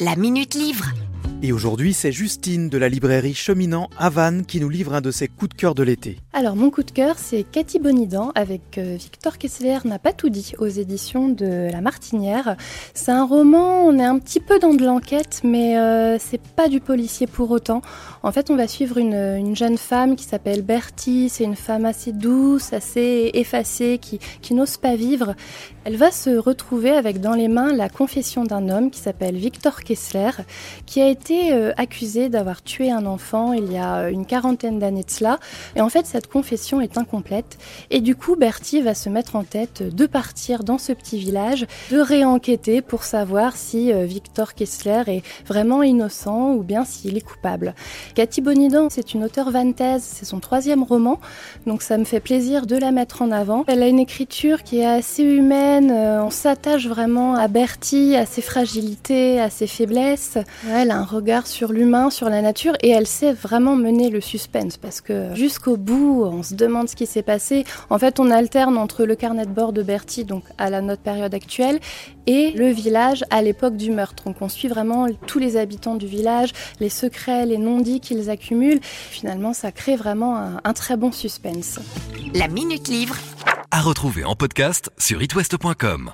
La Minute Livre. Et aujourd'hui, c'est Justine de la librairie Cheminant à Vannes qui nous livre un de ses coups de cœur de l'été. Alors, mon coup de cœur, c'est Cathy Bonidan avec euh, Victor Kessler n'a pas tout dit aux éditions de La Martinière. C'est un roman, on est un petit peu dans de l'enquête, mais euh, c'est pas du policier pour autant. En fait, on va suivre une, une jeune femme qui s'appelle Bertie. C'est une femme assez douce, assez effacée, qui, qui n'ose pas vivre. Elle va se retrouver avec dans les mains la confession d'un homme qui s'appelle Victor Kessler, qui a été euh, accusé d'avoir tué un enfant il y a euh, une quarantaine d'années de cela. Et en fait, cette confession est incomplète. Et du coup, Bertie va se mettre en tête de partir dans ce petit village, de réenquêter pour savoir si euh, Victor Kessler est vraiment innocent ou bien s'il est coupable. Cathy Bonidan, c'est une auteure vantaise, c'est son troisième roman, donc ça me fait plaisir de la mettre en avant. Elle a une écriture qui est assez humaine, on s'attache vraiment à Bertie, à ses fragilités, à ses faiblesses. Elle a un regard sur l'humain, sur la nature, et elle sait vraiment mener le suspense parce que jusqu'au bout, on se demande ce qui s'est passé. En fait, on alterne entre le carnet de bord de Bertie, donc à la notre période actuelle, et le village à l'époque du meurtre. Donc on suit vraiment tous les habitants du village, les secrets, les non-dits qu'ils accumulent. Finalement, ça crée vraiment un, un très bon suspense. La Minute Livre. À retrouver en podcast sur itwest.com.